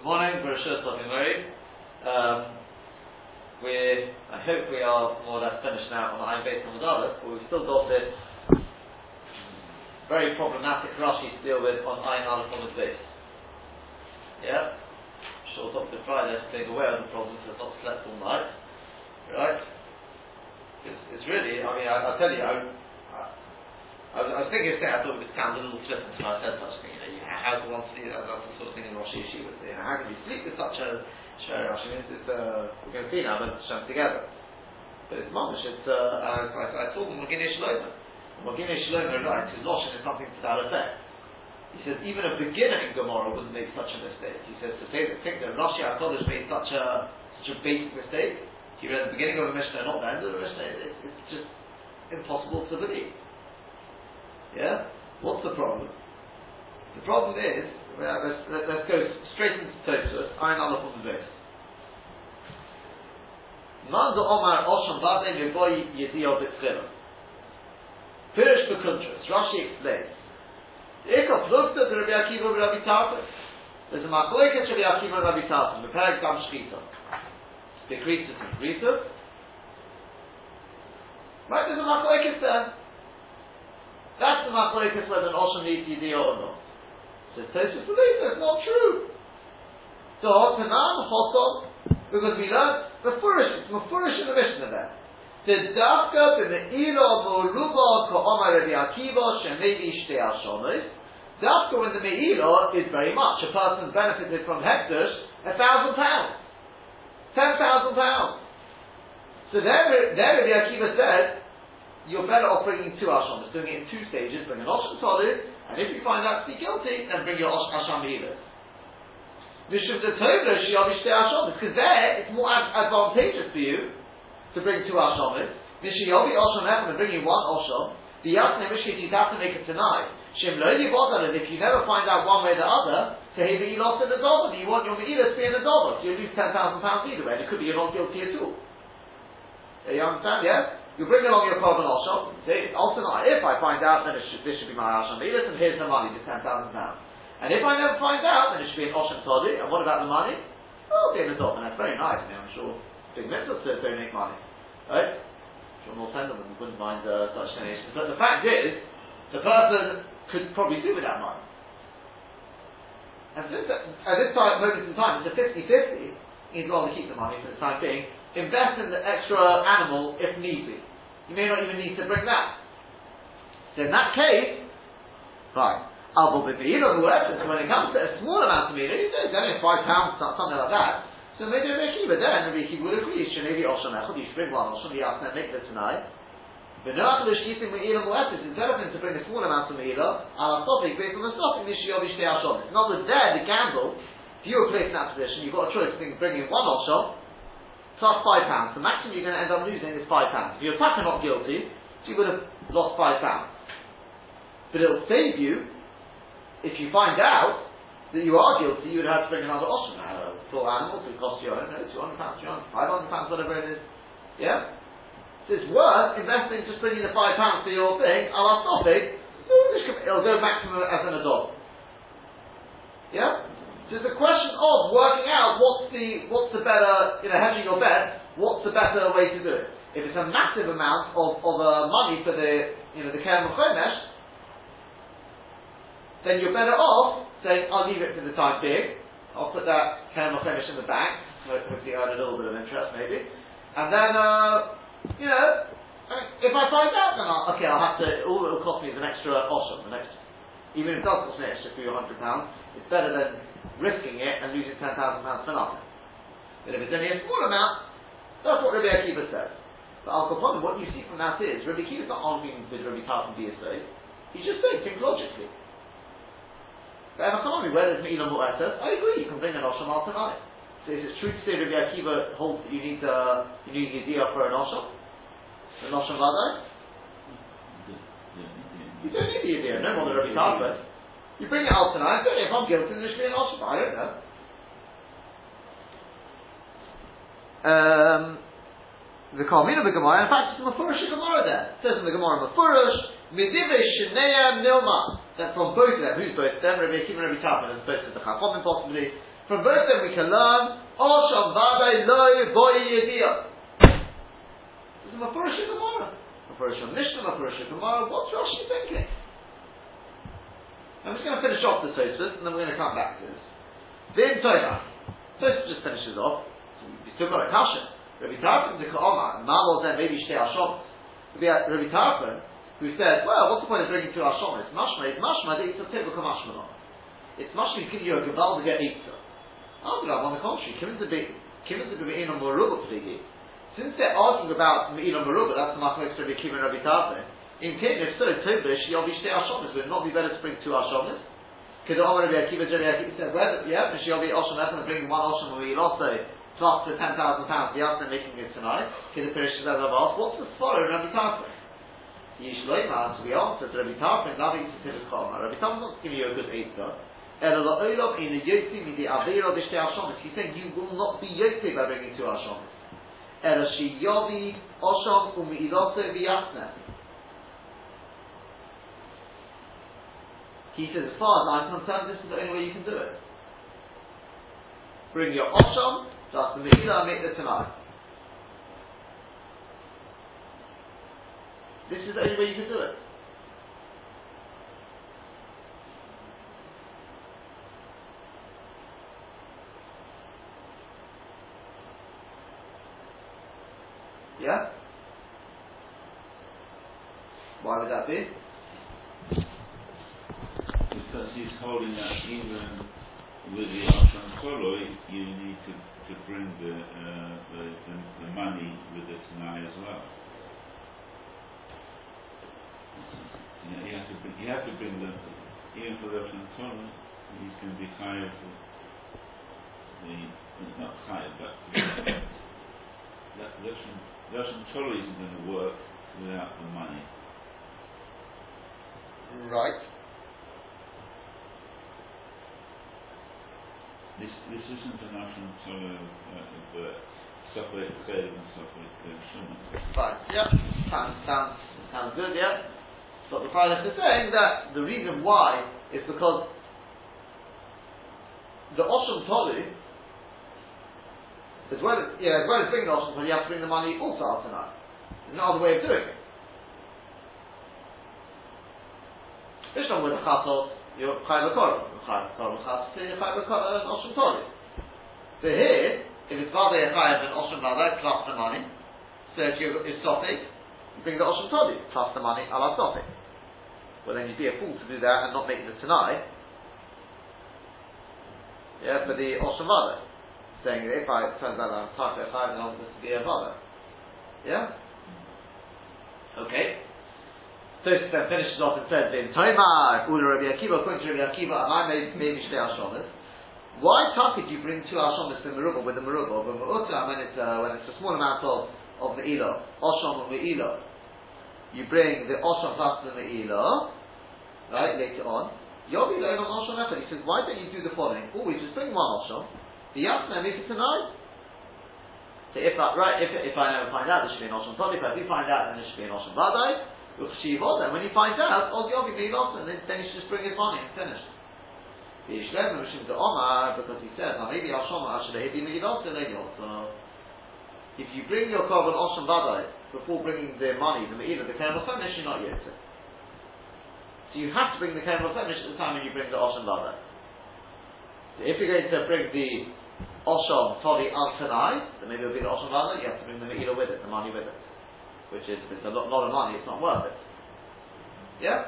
Good morning, Bereshit Mary. Um, we I hope we are more or less finished now on the Ayin Beit Hamadallah, but we've still got this very problematic Rashi to deal with on Ayin Aleph on the. Yeah? Sure, Dr. Being aware of the problem, so not slept all night. Right? It's, it's really, I mean, I, will tell you, I, I, was, I was thinking I thought it sounded a little flippant when I said such thing, you know, how do one see that? That's the sort of thing in Rosh Yeshiva. You know, how can you sleep with such a Shari Rosh? I it's, uh, we're going to see now, but it's Shem together. But it's mamish, it's, uh, I, I, I told them Maginei Shlomo. Maginei Shlomo writes, his Loshin is something to that effect. He says, even a beginner in Gemara wouldn't make such a mistake. He says, to say that, think that Rashi HaKodesh made such a, such a basic mistake, he read the beginning of a Mishnah, not the end of the Mishnah, it, it's just impossible to believe. Yeah? What's the problem? The problem is, well, let's, let, us go straight into Tosfos, Ayin Aleph on the base. Man the Omar Osham Vade Leboy Yediyah. Pirish B'Kuntras, Rashi explains, Eka Plukta the Rabbi Akiva Rabbi Tarfon. There's a Machloiket Rabbi Akiva Rabbi Tarfon, the Perek Dam Shchita. The Kritus and Kritus. Right, there's a there. That's the Machloiket whether an Osham needs Yediyah or not. So Tosfos believes that's not true. So Tanan Chosom, because we learned Mefurish, Mefurish in the Mishnah there. The Dafka b'me'ilo moruba ka'omar Rabbi Akiva shemevi shtei ashonos. Dafka when the me'ilo is very much. A person benefited from hektish a thousand pounds. Ten thousand pounds. So there, there Rabbi Akiva said, you're better off bringing two ashomas, doing it in two stages, bring an osham tolu, and if you find out to be guilty, then bring your Asham Milas. Mishum the Tovra Shiyavish Te Ashamis, because there it's more advantageous for you to bring two. Mishiyavi Asham Echon and bring you one Asham. The Yasne Mishkit you'd have to make it tonight. Shem Lo Yivodal, if you never find out one way or the other, hear that you lost in the Dover, you want your Me'ilah to be in the Dover, so you lose £10,000 either way, and it could be you're not guilty at all. You understand, yeah? You bring along your korban also. Say, ultimately, if I find out, then should, this should be my Asham Milas, and here's the money, the ten thousand pounds. And if I never find out, then it should be an Osham Todi. And what about the money? Oh, the dog, and that's very nice. I mean, I'm sure big mitzvah to donate money, right? I'm sure more of wouldn't mind uh, such donations. But the fact is, the person could probably do with that money. And since at this time, moment in time, it's a 50-50, he'd rather keep the money for the time being, invest in the extra animal if need be. You may not even need to bring that. So in that case, fine. Albo when it comes to a small amount of meat, it's only five pounds, or something like that. So maybe a Rekiva then, a Rekiva would agree, should maybe Osham Echad, you should bring one, Osham Yasna, make it tonight. But no the Shkitim Me'ilah Mu'etis, instead of him to bring a small amount of Me'ilah, Al Sofik, based on the Sofik, Nishiyovi Shtei Ashom. In other words, there, the gamble, if you were placed in that position, you've got a choice between bringing one Osham, plus five pounds. The maximum you're going to end up losing is five pounds. If you're Taka not guilty, you would have lost five pounds. But it'll save you if you find out that you are guilty, you would have to bring another osham, uh, a full animal, to cost you, I don't know, 200 pounds, 300, 500 pounds, whatever it is. Yeah? So it's worth investing just bringing the five pounds for your thing, I'll stop it, it'll go back to as an adult. Yeah? So it's a question of working out what's the what's the better, you know, hedging your bet. What's the better way to do it? If it's a massive amount of, of uh, money for the you know the Kerem then you're better off saying I'll leave it for the time being. I'll put that Kerem in the bank. Hopefully earn a little bit of interest maybe, and then uh, you know if I find out, then I'll, okay, I'll have to. All it will cost me is an extra osham, an extra. Even if it does cost me extra few hundred pounds, it's better than risking it and losing ten thousand pounds for nothing. But if it's only a small amount, that's what Rabbi Akiva says. But Al Kapon, what you see from that is Rabbi Akiva is not arguing with Rabbi Tarfon BSA. He's just saying think logically. But Emakanami, where there's Me'ilam Mu'etas, I agree, you can bring an Osham al tonight. So is it true to say Rabbi Akiva holds that you need uh, you need Yediyah for an Osham? An Osham Vadai? You don't need the Yediyah, no more than Rabbi Tarfon. You bring out tonight, don't if I'm guilty, then there should be an Oshima. I don't know. Um, the Kalmina of the Gemara, in fact, it's Mefurish Gemara there. It says in the Gemara, Mefurish, Midive Shinea Nilma. That from both of them, who's both of them? Rabbi Akiva and Rabbi Tarfon, as opposed to the Chachamim possibly. From both of them we can learn, Osham Vadai Loi Boy Yedia. This is Mafurish Gemara. Mafurish Mishnah, Mafurish Gemara. What's Rashi thinking? I'm just going to finish off the Tosfos, and then we're going to come back to this. Vim Toiva. Tosfos just finishes off. We still got a kasha. Rabbi Tarfon to Ka'oma, Mabel then maybe Shtei Hashomas. Rabbi Tarfon, who says, well, what's the point of bringing two Hashomas? Mashma, it's Mashma, the Yitzhak Tevuk Mashma. It's Mashma, give you a Gebal to get Yitzhak. Adrab, on the contrary, Kimin to be Kimin to be Me'ina Moruba Pligi. Since they're arguing about Me'ina Moruba, that's the Machlek Rabbi Kimin Rabbi Tarfon. In King, if so, Tobish, Yovi Shtei Hashomas. Would it not be better to bring two? Because the Omer Rabbi Akiva, Rabbi Akiva said, whether, yeah, but Yovi Osham, that's going to bring one Osham, we also plus the ten thousand pounds the other making it tonight. Because the Pirish says, what's the swallow Rabbi Tarfon? Yishloima, so we answered Rabbi loving to Tivis Choma. Rabbi Tarfon not giving you a good answer. He's saying you will not be yote by bringing two Hashomis. Ela shiyovi osham umi'ilote v'yachne. He says, as far as I'm concerned, this is the only way you can do it. Bring your osham, just the me'ilah, make the tonight. This is the only way you can do it. Yeah? Why would that be? Because he's holding that even with the Ashram Koloi, you need to, to bring the, uh, the, the, the, money with the Tanai as well. You, know, you, have to bring, you have to bring the, even for the Ashram Koloi, he's going to be higher for the, not higher, but that Ashram Russian Torah isn't going to work without the money. Right. This this isn't an Russian Torah uh, of Sophic Chayv and Sophic Shuman. Fine. Yeah. Sounds sounds sounds good. Yeah. So the Friday is saying that the reason why is because the Osham Tolu as well as, yeah, as well as bringing the Oshel, you have to bring the money also out tonight. There's no other way of doing it. Mishnah with the chatos, you're chayv l'korban. Chayv l'korban chatos, you're Oshel Tori. So here, if it's vade chayv and Oshel vade plus the money, so if you is sofik, you bring the Oshel Tori plus the money ala sofik. Well, then you'd be a fool to do that and not make the tonight. Yeah, for the Oshel vade saying that if I turns out I'm Taka Chayv, then I'm supposed to be a father. Yeah? Okay. So then finishes off and says, "In Tomar, Ula Rabbi Akiva, according to Rabbi Akiva, and I made maybe Shnei Hashomas. Why do you bring two Hashomas to Merubah with the Merubah? But Me'uta, when it's uh, when it's a small amount of of Me'ilah, Osham and Me'ilah, you bring the Osham plus the Me'ilah, right later on. Yobi Le'olam Osham Echad. He says, why don't you do the following? Always just bring one Osham. The Yasna make it tonight. So if I, right, if, if I never find out, there should be an Osham Toli. If do find out, then there should be an Osham Vadai. And when you find out, Ogi Ogi be lost, and then, then you should just bring his money and finish. The Yishlem Mishim to Omar, because he says, now maybe Osham should have been Megidot, then So if you bring your carbon Osham Vadai before bringing the money, the Me'ilah, the Kerem finish, you're not yet. So you have to bring the Kerem finish at the time when you bring the Osham Vadai. So if you're going to bring the Osham Toli Al Tanai, then maybe it'll be the Osham Vada, you have to bring the Me'ilah with it, the money with it. Which is, if it's a lot, lot of money, it's not worth it. Yeah?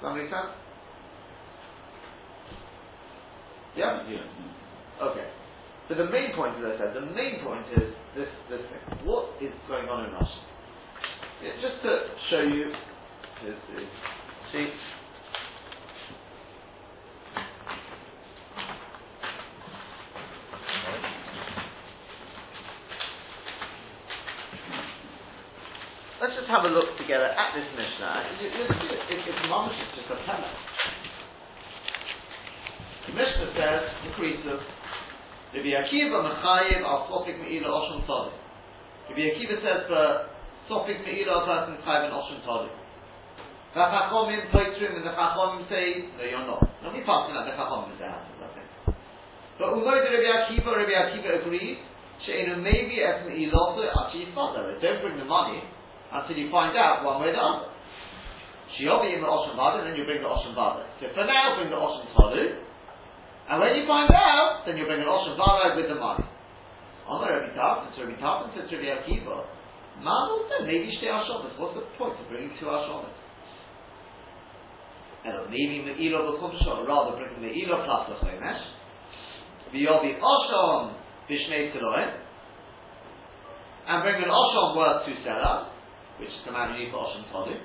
Does that make sense? Yeah? Yeah. Okay. So the main point, as I said, the main point is this, this thing. What is going on in Russia? Yeah, just to show you, see, Let's just have a look together at this Mishnah. It, it, it, it's mamish, it's just a pella. The Mishnah says, the Mekrisu, Rabbi Akiva mechayiv al sofik me'ila oshun tali. Rabbi Akiva says for sofik me'ila a person is chayiv an oshun tali. The Chachomim, Poitrim, and the Chachomim say, no, you're not. Nobody passing out the Chachomim the hassle, that's it. But Umoid Rabbi Akiva, Rabbi Akiva agrees, Sheinu maybe as Me'ilosa Achi Yifada. Don't bring the money until you find out one way or the other. Shiobi in the Osham Vada, then you bring the Osham Vada. So for now, bring the Osham Tolu, and when you find out, then you bring an Osham Vada with the money. Amar Rabbi Tarfon, so Rabbi Tarfon says to Rabbi Akiva, Ma'amul said, maybe Shtei Hashomas. What's the point of bringing two Hashomas? And maybe Me'ilo B'chum rather bring the Me'ilo plus the Chomesh, V'yobi Osham Bishnei Tiloim, and bring an Osham worth two seller, which is the man who Osham Tolu.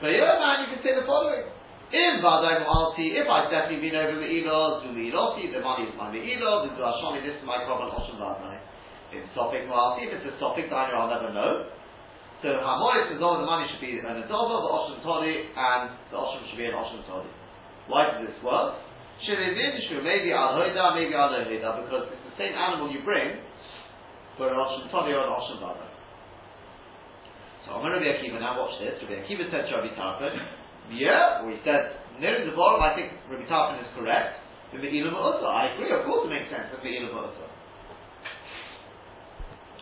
But you're a man, you can say the following. In Vadai Mu'alti, if I've definitely been over the Elo, do the Eloti, the money is my Elo, the Ashami, this is my problem, Osham Vadai. In Sophic Mu'alti, if it's a Sophic diner, I'll never know. So Hamois is all the money should be an Adova, the Osham Todi, and the Osham should be an Osham Todi. Why does this work? maybe al hoida, maybe al hoida, because it's the same animal you bring for an osham todi or an osham vada. So I'm going to be Akiva now. Watch this. Rabbi Akiva said to Rabbi Tarfon, yeah, we said near the bottom. I think Rabbi Tarfon is correct. The Ilam I agree. Of course, it makes sense. The Ilam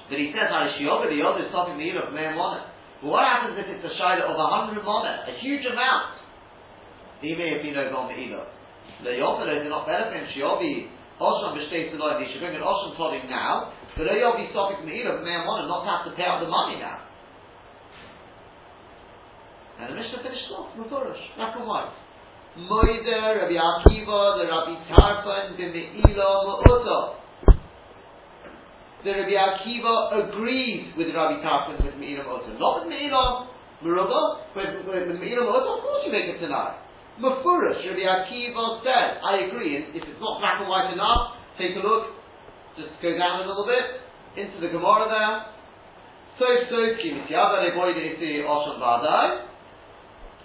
But he says, "Alishiyov the other is stopping the of Me'amona." But what happens if it's a shayla of a hundred mana, a huge amount? He may have been over on the Ilam. The Yofelos are not better him. Shiobi Osham b'shtei Siloy. He should bring an Osham told him now. But Yobi stopping from the may want to not have to pay out the money now. And the Mishnah finished off, Mufurish, black and white. Moider, Rabbi Akiva, the Rabbi the Me'ilah, Mu'uto. The Rabbi Akiva agrees with Rabbi Tarfon with Me'ilah Mu'uto. Not with Me'ilah Merubah, but with Me'ilah Mu'uto, of course you make it tonight. Mafurish, Rabbi Akiva said, I agree, and if it's not black and white enough, take a look, just go down a little bit, into the Gemara there. So, so, Kimitiaba, Leboide, Osham Vadai.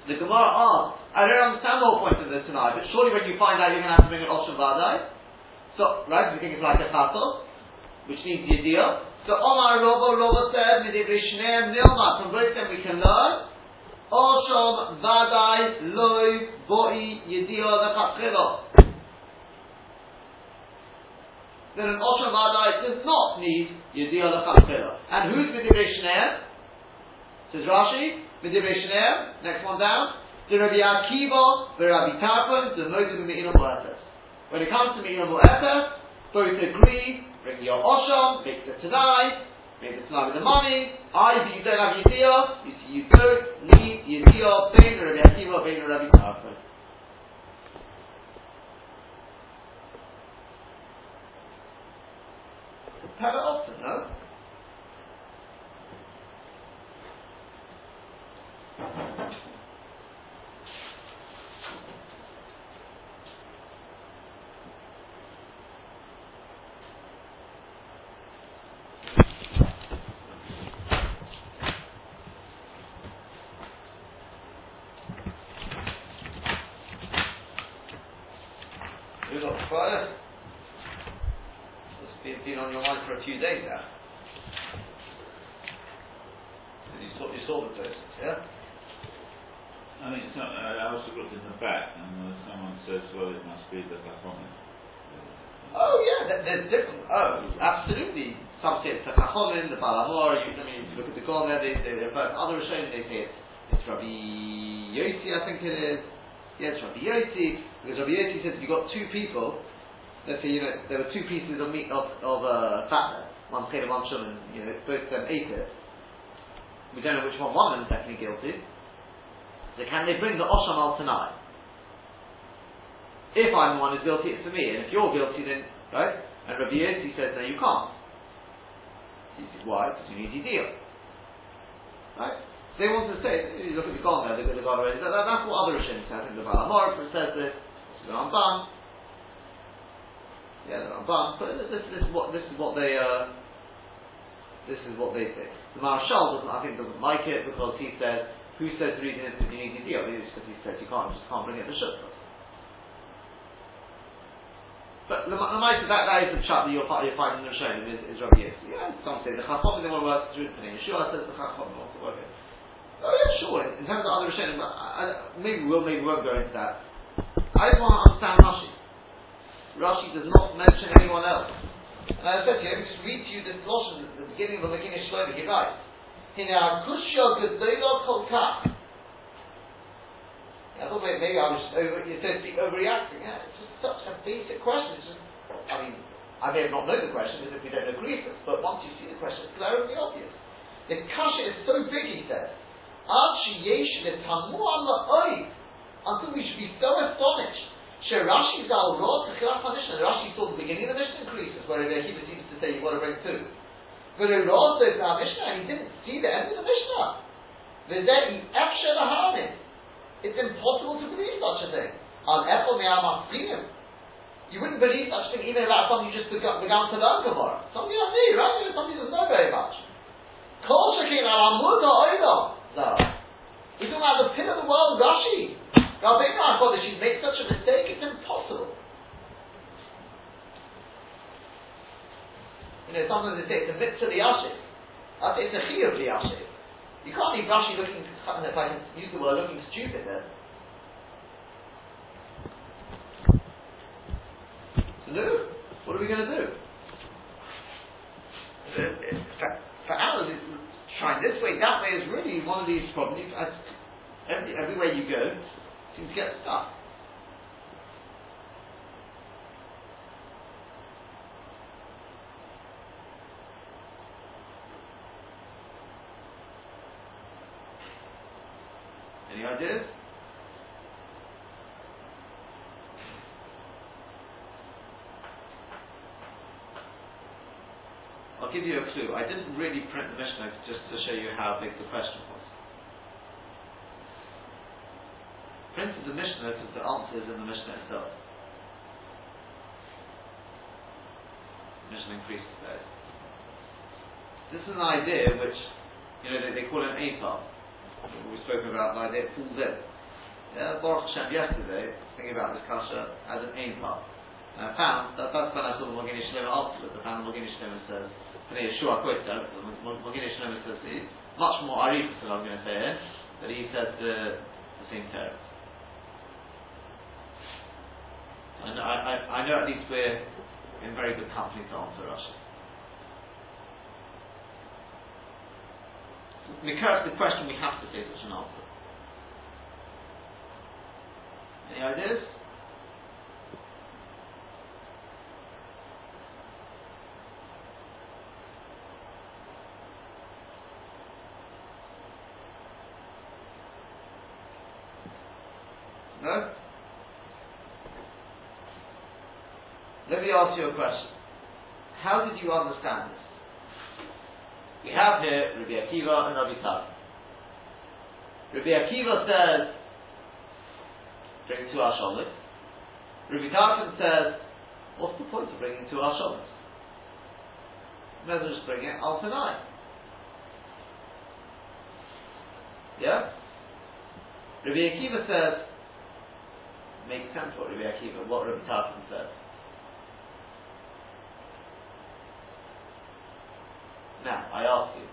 The Gemara asks, I don't understand the whole point of this tonight, but surely when you find out you're going to have to bring an Osham Vadai. So, right, we think it's like a Chassel, which means Yediyah. So, Omar Robo, Robo said, Midibri Shneim Nilma, from both them we can learn Oshom vadai loy boi yedio lechatchilo. Then an Oshom vadai does not need yedio lechatchilo. And who's midivrei shneim? Says Rashi, shneim. Next one down. The Rabbi Akiva, the Rabbi Tarfon, the Moses of Me'ilam When it comes to Me'ilam both agree, bring your Oshom, make the Tanai, Maybe it's not with the money. I, you don't have Yediyah, you see, you don't need Yediyah, Bein Rabbi Akiva, Bein Rabbi Tarfon. Have it often, no? on your mind for a few days now. You saw, you saw the person, yeah? I mean, it's not, I also looked in the back, and uh, someone says, well, it must be the Chachomim. Oh, yeah, th- there's different. Oh, absolutely. Some say it's the Chachomim, the Balamor, you, I mean, you look at the Gomer, they, they refer to other Rishonim, they say it's, it's Rabbi Yossi, I think it is. Yes, Rabbi Yossi, because Rabbi Yossi says if you've got two people, guilty, So can they bring the Osham al? If I'm the one who's guilty, it's for me. And if you're guilty, then, right? And Rabbi Yossi says, no, you can't. He says, why? Because you need your deal. Right? So they want to say, look at the Gon there, they've got the God that's what other Rishim say. I think the Balamor says this, Ramban. Yeah, the Ramban. But this, this, is what, this is what they, uh, this is what they say. The Maharshal doesn't, I think, doesn't like it because he says, who says the reason is you need your deal? Because he says you can't, just can't bring it the Shuk. But the, the mice, that, that is the chat that you're, you're finding in the Rishonim is, is Rabbi Yossi. Yeah, some say the Chachom they want to work through the thing. Yeshua says the Chachom want to work it. Oh yeah, sure. In, terms of other Rishonim, maybe we will, maybe we won't go into that. I just want to understand Rashi. Rashi does not mention anyone else. And I said to me just read to you this lotion at the beginning of the beginning of Shlomo. He writes, "Hine hakushya gedola kol kach." I thought maybe I was over, you said overreacting. Yeah, it's just such a basic question. Just, I mean, I may have not known the question because if we don't agree with it, but once you see the question, it's glaringly obvious. The kasha is so big, he says. Until we should be so astonished. Rashi Zal Rod Mishnah. Rashi saw the beginning of the Mishnah increases, where he seems to say you've got to bring two. But the Rod says our Mishnah, and he didn't see the end of the Mishnah. It's impossible to believe such a thing. You wouldn't believe such a thing even about something you just begun, begun to learn Gemara. Something like me, right? Something doesn't know very much. We're talking about the pin of the world, Rashi. Rabbeinu thought that she'd make such a mistake, it's impossible. You know, sometimes they say it's a mitzvah liyashiv. I say it's a chiyuv liyashiv. You can't leave Rashi looking, if I can use the word, looking stupid there. So, what are we going to do? For, for hours, trying this way, that way is really one of these problems. Every, everywhere you go, to get stuck. Any ideas? I'll give you a clue. I didn't really print the Mishnah just to show you how big the question was. Printed the the answer is in the Mishnah itself. Mishnah increases there. This is an idea which, you know, they, they call it an APAR. We've spoken about the idea it falls in. Yeah, Baruch Hashem yesterday, thinking about this kasha as an APAR. And I found, that, that's when I saw the Maginei Shlomo afterwards, I found the Maginei Shlomo says, Today Yeshua that, Maginei Shlomo says much more arif than I'm going to say here, but he says the, the same term. And I, I, I know at least we're in very good company to answer Rashi. Because the question we have to say such an answer. Any ideas? No? Let me ask you a question. How did you understand this? We have here Rabbi Akiva and Rabbi Tarfon. Rabbi Akiva says, bring two Asholit. Rabbi Tarfon says, what's the point of bringing two Asholit? May as just bring it al tonight. Yeah? Rabbi Akiva says, makes sense what Rabbi Akiva, what Rabbi Tarfon says. Now, I ask you,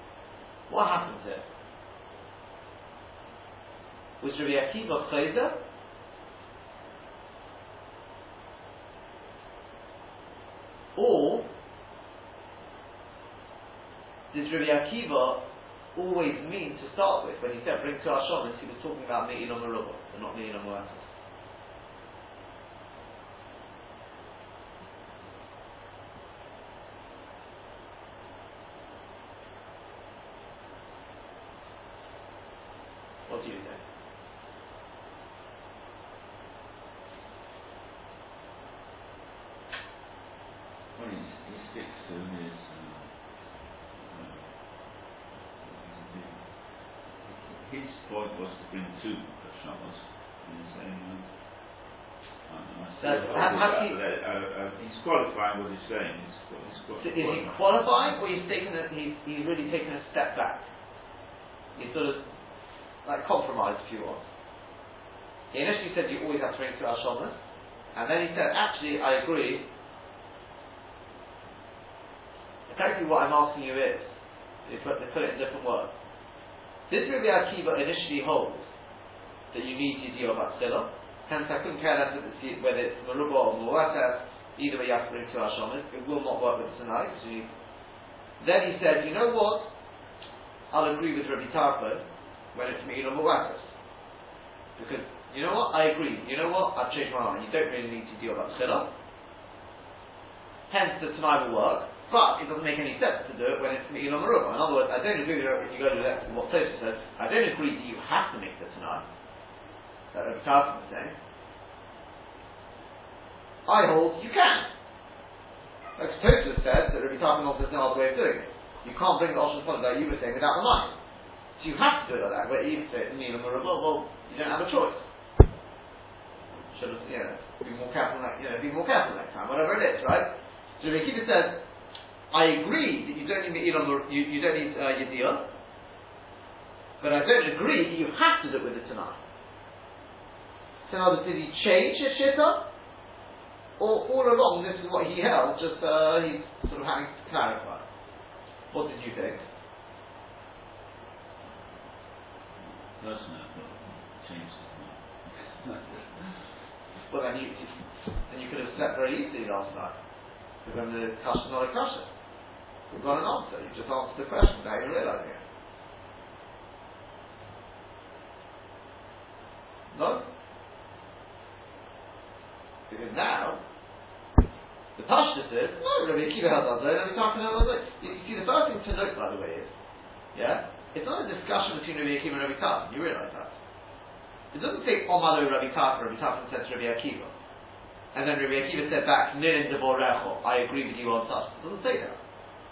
what happened here? Was Rabbi Akiva Chayzer? Or did Rabbi Akiva always mean to start with when he said bring to our he was talking about Me'il on and not Me'il on is he qualifying, or he's taken a, he's, he's really taken a step back? He's sort of like compromised, if you want. He initially said you always have to bring to our shoulders, and then he said, actually, I agree. Effectively, what I'm asking you is, they put, they put it in different words. Did Rabbi Akiva initially holds that you need Yidiyah Batzillah? Hence, I couldn't care less whether it's Maruba or Muwatas, either way you have to bring two Hashomis, it will not work with the Tanai, because then he said, you know what? I'll agree with Rabbi Tarfon when it's Me'ilam Muwakas. Because, you know what? I agree. You know what? I've changed my mind. You don't really need to deal about Tchilah. Hence, the Tanai will work. But it doesn't make any sense to do it when it's Me'ilam Merubah. In other words, I don't agree with you, go to what Tosha says, I don't agree that you have to make the Tanai. That Rabbi Tarfon is saying. I hold you can. Like Tosfos said that Rabbi also has no other way of doing it. You can't bring the Oshon Fun like you were saying without the money. So you have to do it like that. Where you say Nila Murabah, well, you don't have a choice. Should have, you know, be more careful next, you know, be more careful next time, whatever it is, right? So Rabbi Kiva says, I agree that you don't need Elon, you, you don't need uh, Yediyah, but I don't agree that you have to do it with the Tanakh. So in other words, did he change his shitta? Or all along this is what he held, just uh, he's sort of having to clarify. What did you think? That's not changed. well, then you, then you could have slept very easily last night. Because then the kasha not a kasha. We've got an answer. You just answered the question without even realizing it. No? Because now, the Pashtus is, no, Rabbi Akiva held there, Rabbi Tarfon held on You see, the first thing to note, by the way, is, yeah, it's not a discussion between Rabbi Akiva and Rabbi Tarfon. You realize that. It doesn't say Omalo Rabbi Tarfon, Rabbi Tarfon said to Rabbi Akiva. And then Rabbi Akiva said back, Nirin Devorecho, I agree with you on such. It doesn't say that.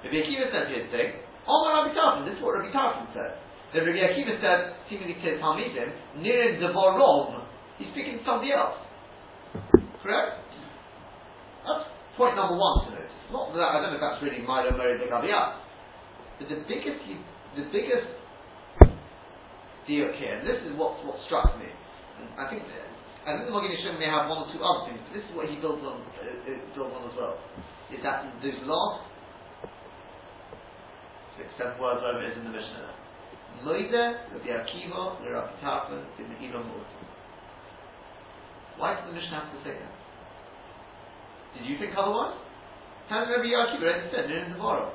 Rabbi Akiva said his thing, Omar Rabbi Tarfon, this is what Rabbi Tarfon said. Then Rabbi Akiva said, seemingly to his Talmidim, Nirin Devorom, he's speaking to somebody else. Correct? That's point number one to notice. Not that I don't know if that's really my Milo Mary Begaviyat. But the biggest the biggest deal here, and this is what what struck me. And I think I think the Magen Yisrael may have one or two other things, but this is what he builds on uh, uh, builds on as well. Is that those last six, seven words over is in the Mishnah. Moide, Rabbi Akiva, Rabbi Tarfon, the Elon Why does the Mishnah have to say that? Did you think otherwise? How did Rabbi Akiva already said in tomorrow?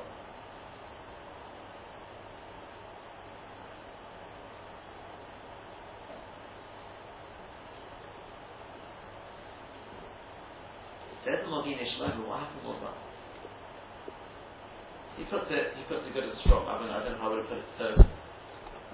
Says the Maginei Shlomo, what happened was that? He puts it, he puts it good and strong. I, mean, I don't know how I would put it. So,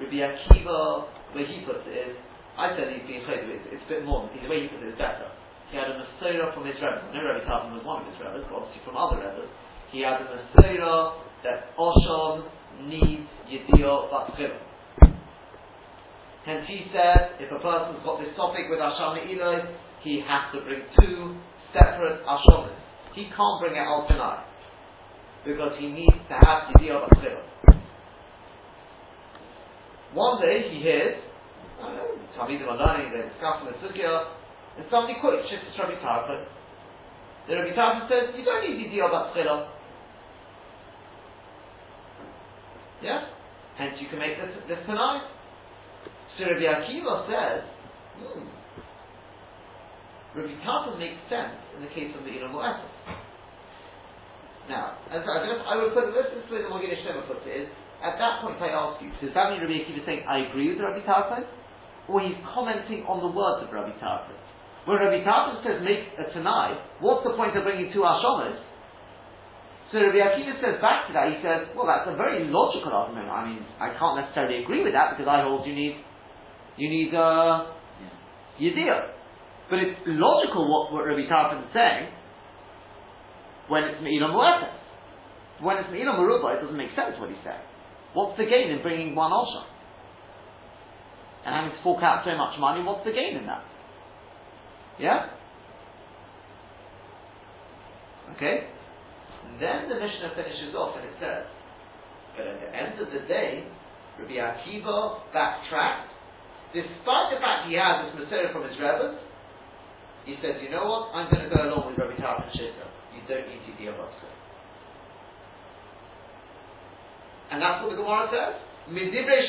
Rabbi Akiva, way he puts it is, I said he's being chayv, it's, it's a bit more, the way he puts it is better he had a Masorah from his Rebbe. No Rabbi Tarfon was one of his Rebbes, but obviously from other Rebbes. He had a Masorah that Oshon needs Yediyah Batchil. Hence he said, if a person's got this topic with Asham Eloi, he has to bring two separate Ashomis. He can't bring it tonight. Because he needs to have Yediyah Batchil. One day he hears, Talmidim are learning, they're discussing the Sukkah, and somebody quotes Shittas Rabbi Tarfon. The Rabbi Tarfon says, you don't need to Yidiyah about Tchilah. Yeah? Hence you can make this, this tonight. So Rabbi Akiva says, hmm, Rabbi Tarfon makes sense in the case of the Ilum Now, as I, I would put it, this way the Magen Shema puts it, is, at that point I ask you, does that mean Rabbi Akiva is saying, I agree with Rabbi Tarfon? Or he's commenting on the words of Rabbi Tarfon? When Rabbi Tarfon says make a Tanai, what's the point of bringing two Hashomas? So Rabbi Akiva says back to that, he says, well, that's a very logical argument. I mean, I can't necessarily agree with that because I hold you need, you need, uh, Yediyah. But it's logical what, what Rabbi Tarfon is saying when it's Me'ilam Mu'etes. When it's Me'ilam Merubah, it doesn't make sense what he's saying. What's the gain in bringing one Osha? And having to fork out so much money, what's the gain in that? Yeah? Okay? Then the Mishnah finishes off and it says, but at the end of the day, Rabbi Akiva backtracked, despite the fact he has this material from his rabbis, he says, you know what, I'm going to go along with Rabbi Tarfon Shita. You don't need to be a And that's what the Gemara says. Midibre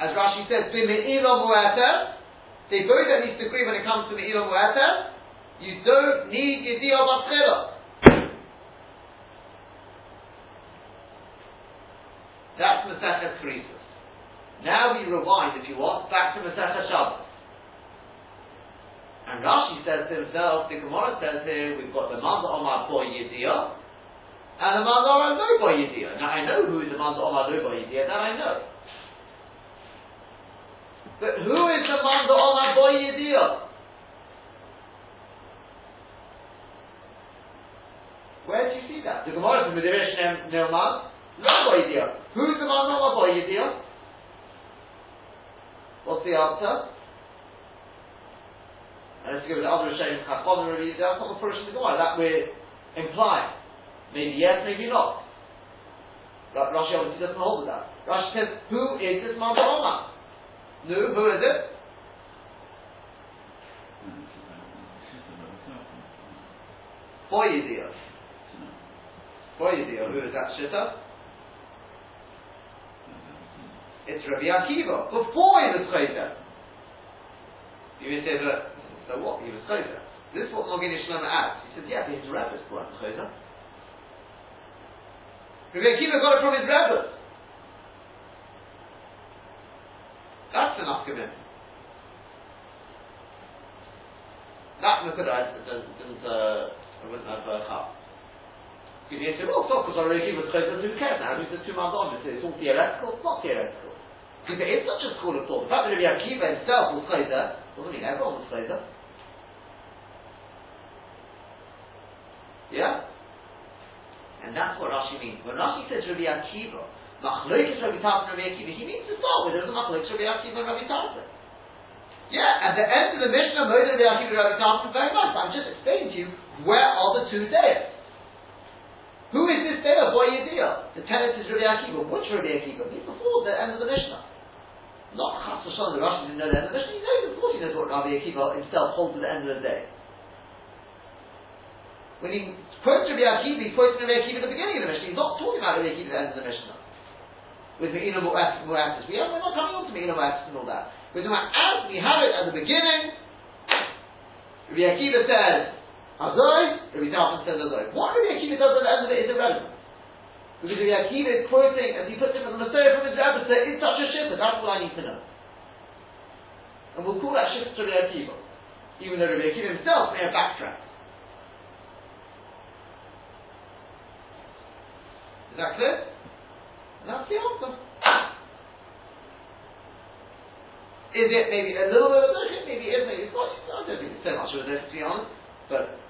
as Rashi says, Bimi'ilo Mu'ater, they both at least agree when it comes to the Ilom Mu'ata, You don't need Yediyah Batchila. That's Masechet Krisus. Now we rewind, if you want, back to Masechet Shabbos. And Rashi says to himself, the Gemara says here, we've got the Manda Omar Boy Yediyah, and the Manda Omar No Boy Yediyah. Now I know who is the Manda Omar No Boy Yediyah, that I know. But who is the Manda Omar Boy Yediyah? Where do you see that? The Gemara is Midirish Nilman, no Boy Yediyah. Who's the Manda Omar Boy Yediyah? What's the answer? And let's go with the other Rishonim, Chachon and Rabbi Yisrael, some Purush in the Gemara, that we're implying. Maybe yes, maybe not. Rashi obviously doesn't hold with that. Rashi says, who is this Mount Roma? No, who is it? Boyedia. Boyedia, who is that Shitta? It's Rabbi Akiva, before he was Chayta. You may say, but so what? He was Choser. This is what Maginei Shlomo asked. He said, yeah, but his rabbis weren't Choser. Rabbi Akiva got it from his rabbis. That's enough commitment. That Nakuda didn't uh, I wouldn't have uh, chap. Because you say, well, so, because Rabbi Akiva was Choser, who cares now? Who's the two months on? It's all theoretical? It's not theoretical. Because there is such a school of thought. The fact that Rabbi Akiva himself was Choser, doesn't mean everyone was Choser. Yeah? And that's what Rashi means. When Rashi says Rabbi Akiva, Machlokes Rabbi Tarfon Rabbi Akiva, he means to start with there's a Machlokes Rabbi Akiva Rabbi Tarfon. Yeah, at the end of the Mishnah, Moshe Rabbi Akiva Rabbi Tarfon, very much. I'm just explaining to you where are the two days. Who is this day of Boy Yediyah? The tenant is Rabbi Akiva. Which Rabbi Akiva? He's before the end of the Mishnah. Not Chas V'Shalom, the Rashi didn't know the end of the Mishnah. He knows, of course he knows what Rabbi Akiva himself holds at the end of the day. When he quotes Rabbi Akiva, he's quoting Rabbi Akiva at the beginning of the Mishnah. He's not talking about Rabbi Akiva at the end of the Mishnah. With Me'ina Mu'atis. We we're not coming on to Me'ina Mu'atis and all that. We're as we have it at the beginning, Rabbi Akiva says, Azoi, Rabbi Tarfon says Azoi. What Rabbi Akiva does at the end of it is irrelevant. Because Rabbi Akiva is quoting, as he puts it from the Messiah from his rabbi, says, it's such a shitta, that's what I need to know. And we'll call that shitta to Rabbi Akiva. Even though Rabbi Akiva himself may have backtracked. Is that clear? And that's the answer. Is it maybe a little bit of a Maybe it is, maybe it's not. I don't think it's so much of a difference, to be honest. But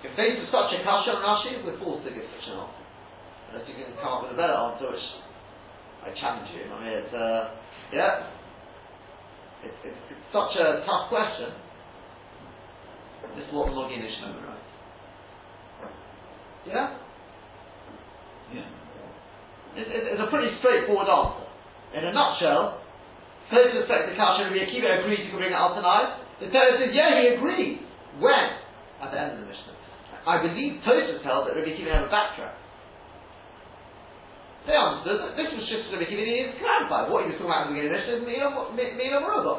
if faced with such a kasha on Rashi, we're forced to give such an answer. Unless you can come up with a better answer, which I challenge you. I mean, it's, uh, yeah. It's, it's, such a tough question. This is what the Mogin Ishmael writes. Yeah? Yeah. It's, a pretty straightforward answer. In a nutshell, first respect to Kasha Rabbi Akiva agrees you can bring it out tonight. The Torah says, yeah, he agrees. When? At the end of the Mishnah. I believe Tosfos held that Rabbi Akiva never backtracked. They understood that this was just Rabbi Akiva needed to clarify. What he was talking about at the beginning of the Mishnah is Mila Merubah.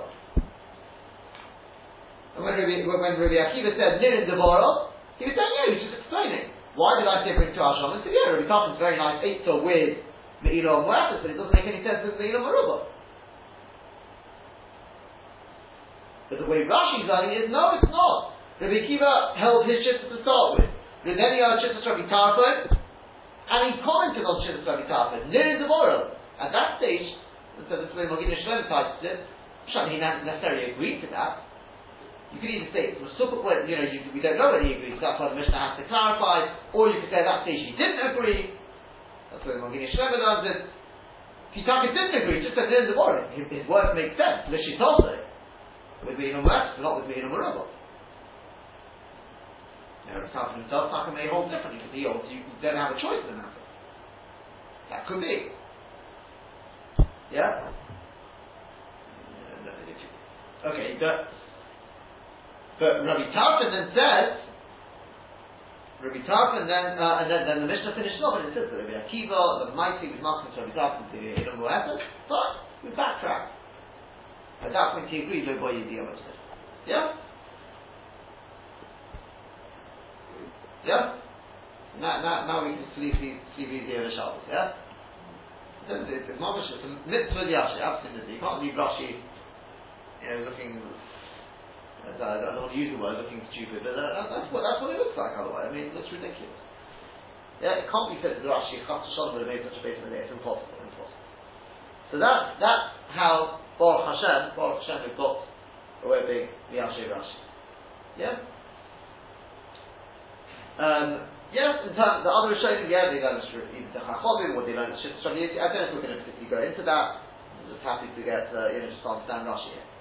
And when Rabbi, when Rabbi Akiva said, Nirin Devorah, he was saying, yeah, he was just explaining. Why did I say bring two Ashram? And said, yeah, Rabbi Tarfon's very nice Eitzah with Me'ilah Mu'atis, but it doesn't make any sense with Me'ilah Merubah. But the way Rashi's learning is, no, it's not. Rabbi Akiva held his shittas to start with. Then he had shittas Rabbi Tarfon, and he commented on shittas Rabbi Tarfon, near the moral. At that stage, so this is the way Mogin Shlem types it, he hadn't necessarily agreed to that. You could either say it's Masukah, well, you know, you, we don't know whether he agrees, that's why the Mishnah has to clarify, or you could say at that stage he didn't agree. That's why Mogin Shlem does it. Kitaka didn't agree, just said in the warrant. His, his words make sense, Lishi told it. With me and West, not with me and Merubah. Now, Rav himself, Taka may hold differently, because he holds you don't have a choice in the matter. That could be. Yeah? Okay, but, but Rabbi Tarfon then says, Rabbi Tarfon then, uh, and then, then the Mishnah finishes off and it says that Rabbi Akiva, the mighty was marking to Rabbi Tarfon to Edom Moeses, but we backtrack. At that point he agrees with Boy Yediyah Yeah? Yeah? Now, now, now we can sleep, sleep easy over Shabbos, yeah? It's, not a mitzvah absolutely. You can't leave Rashi, you know, looking, I don't want to use the word looking stupid, but that, that's, what, that's what it looks like otherwise. I mean, it looks ridiculous. Yeah, it can't be said to Rashi, Chas would have made such a the day. It's impossible, impossible. So that, that's how Baruch Hashem, Baruch Hashem, we've got a way of being Yashi Rashi. Yeah? Um, yes, in terms the other Rishonim, yeah, they learn even the Chachovim, or they learn the I don't know if we're going to particularly go into that. I'm just happy to get, uh, you know, just understand Rashi here.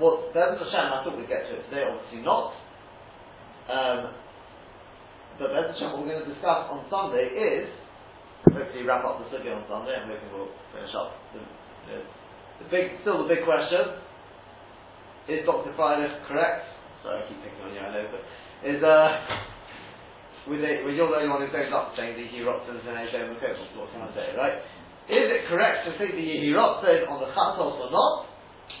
What Bezat Hashem, I thought we'd get to it today, obviously not. Um, but Bez Hashem, what we're going to discuss on Sunday is, hopefully wrap up the sugya on Sunday, and hoping we'll finish up the, the, the, big, still the big question, is Dr. Freilich correct? Sorry, I keep picking on you, I know, but is, uh, with well, you're the only one who goes up saying the Yehirotzins and Eishem Mekos, what can I say, right? Is it correct to say the Yehirotzin on the Chatos or not?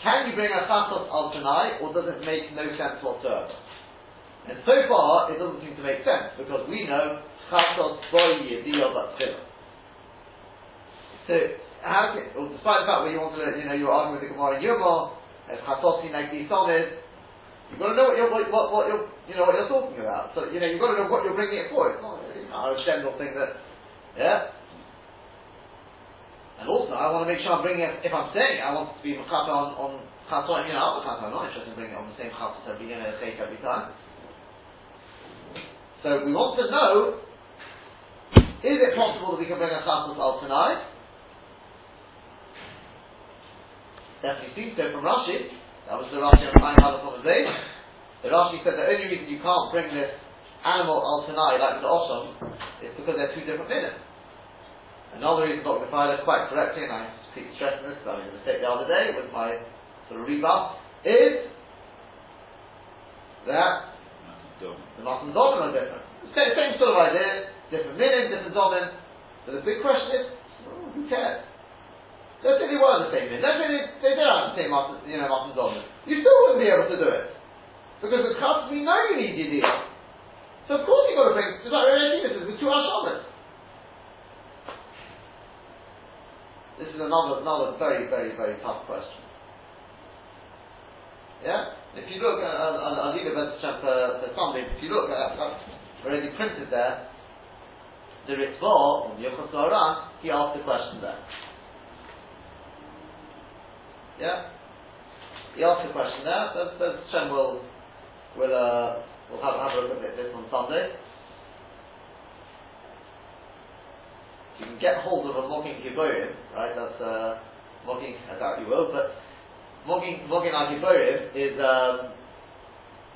Can you bring a Chatos al tenai, or does it make no sense whatsoever? And so far, it doesn't seem to make sense because we know chatos boy yediyah So how can, well, despite the fact that you want to, you know, you're arguing with the Gemara Yuma, as chatosi nagdi solid, you've got to know what you're, what, what you're, you know, what you're talking about. So you know, you've got to know what you're bringing it for. It's not a general thing that, yeah. And also, I want to make sure I'm bringing it. If I'm saying I want to be machata on on chatos, you know, I'm not interested in bringing it on the same chatos every you know, every time. So we want to know, is it possible that we can bring a chasnas al tenai? Definitely seems so from Rashi. That was the Rashi on Ein Halachom The Rashi said the only reason you can't bring this animal al tenai, like the Osham, is because they're two different minutes. Another reason Dr. Feiler, quite correctly, and I keep stressing this I made a mistake the other day with my sort of rebuff, is that the Matan Domin are different. Same, same sort of idea, different meaning, different Domin. But the big question is, oh, who cares? Let's say they were the same meaning. Let's say they, they did have the same Matan, you know, Matan Domin. You still wouldn't be able to do it. Because with Chutz, we know you need Yediyah. So of course you've got to bring, just like Rabbi this is with two Hashamas. This is another, another very, very, very tough question. Yeah? If you look at, I'll, leave it for, for Sunday, if you look at, already printed there, the Ritva, on the Yochas he asked the question there. Yeah? He asked the question there, so, so Shem will, will, uh, will have, have a look at this on Sunday. You can get hold of a Magen Giborim, right, that's, uh, Mogging, I doubt you will, but Mogging Mogging Agiborim is um,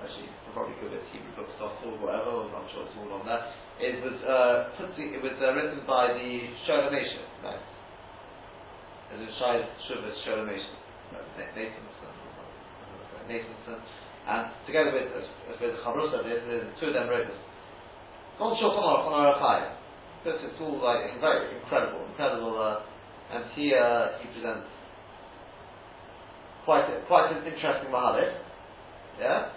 actually probably could it's Hebrew book stuff or whatever. I'm sure it's all on there. It was uh, put to, it was uh, written by the Sho'el U'Meishiv, right? It was Shai Shuvas Sho'el U'Meishiv, Nathanson, Nathanson, and together with uh, with Chabrusa, the two of them wrote this. Gon Shulchan Aruch It's all like very incredible, incredible, uh, and here uh, he presents quite a, quite an interesting mahalik. Yeah.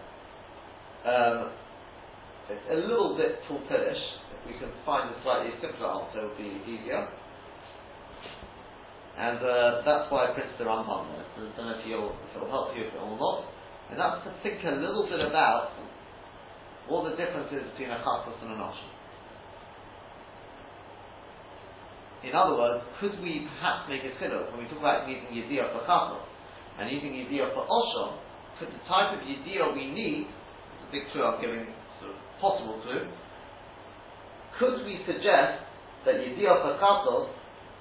Um, it's a little bit tulpilish. If we can find a slightly simpler answer, it would be easier. And uh, that's why I printed the Rambam there. I don't know if, if it will help you if it will not. And that's to think a little bit about what the difference is between a chasnas and a noshim. In other words, could we perhaps make a chiluk when we talk about using yediyah for chasnas? and using Yediyah for Osho, Could the type of Yediyah we need, it's a big clue I'm giving, sort of possible clue, could we suggest that Yediyah for Katos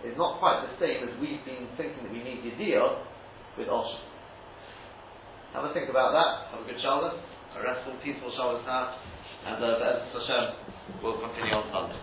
is not quite the same as we've been thinking that we need Yediyah with Osho? Have a think about that, have a good Shabbos, a restful, peaceful Shabbos now, and uh, Hashem will continue on Sunday.